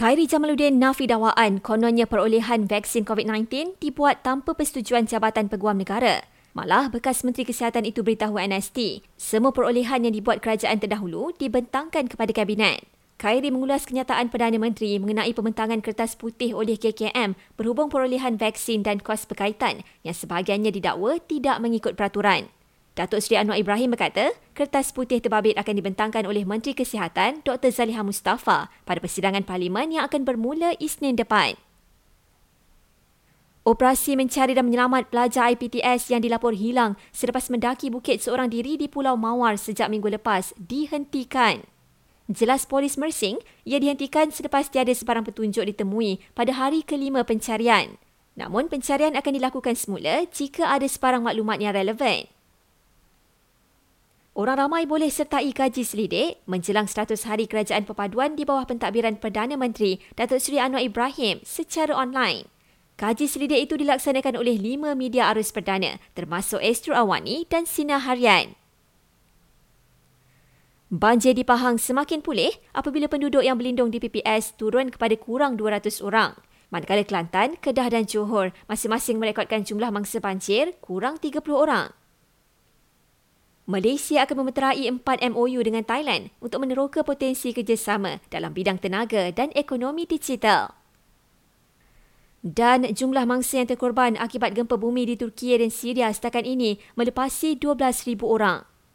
Khairi Jamaluddin nafi dakwaan kononnya perolehan vaksin COVID-19 dibuat tanpa persetujuan Jabatan Peguam Negara. Malah bekas Menteri Kesihatan itu beritahu NST, semua perolehan yang dibuat kerajaan terdahulu dibentangkan kepada Kabinet. Khairi mengulas kenyataan Perdana Menteri mengenai pembentangan kertas putih oleh KKM berhubung perolehan vaksin dan kos berkaitan yang sebahagiannya didakwa tidak mengikut peraturan. Datuk Seri Anwar Ibrahim berkata, kertas putih terbabit akan dibentangkan oleh Menteri Kesihatan Dr. Zaliha Mustafa pada persidangan parlimen yang akan bermula Isnin depan. Operasi mencari dan menyelamat pelajar IPTS yang dilapor hilang selepas mendaki bukit seorang diri di Pulau Mawar sejak minggu lepas dihentikan. Jelas polis Mersing, ia dihentikan selepas tiada sebarang petunjuk ditemui pada hari kelima pencarian. Namun pencarian akan dilakukan semula jika ada sebarang maklumat yang relevan. Orang ramai boleh sertai kaji selidik menjelang 100 hari kerajaan perpaduan di bawah pentadbiran Perdana Menteri Datuk Seri Anwar Ibrahim secara online. Kaji selidik itu dilaksanakan oleh lima media arus perdana termasuk Astro Awani dan Sinar Harian. Banjir di Pahang semakin pulih apabila penduduk yang berlindung di PPS turun kepada kurang 200 orang. Manakala Kelantan, Kedah dan Johor masing-masing merekodkan jumlah mangsa banjir kurang 30 orang. Malaysia akan memeterai empat MOU dengan Thailand untuk meneroka potensi kerjasama dalam bidang tenaga dan ekonomi digital. Dan jumlah mangsa yang terkorban akibat gempa bumi di Turki dan Syria setakat ini melepasi 12,000 orang.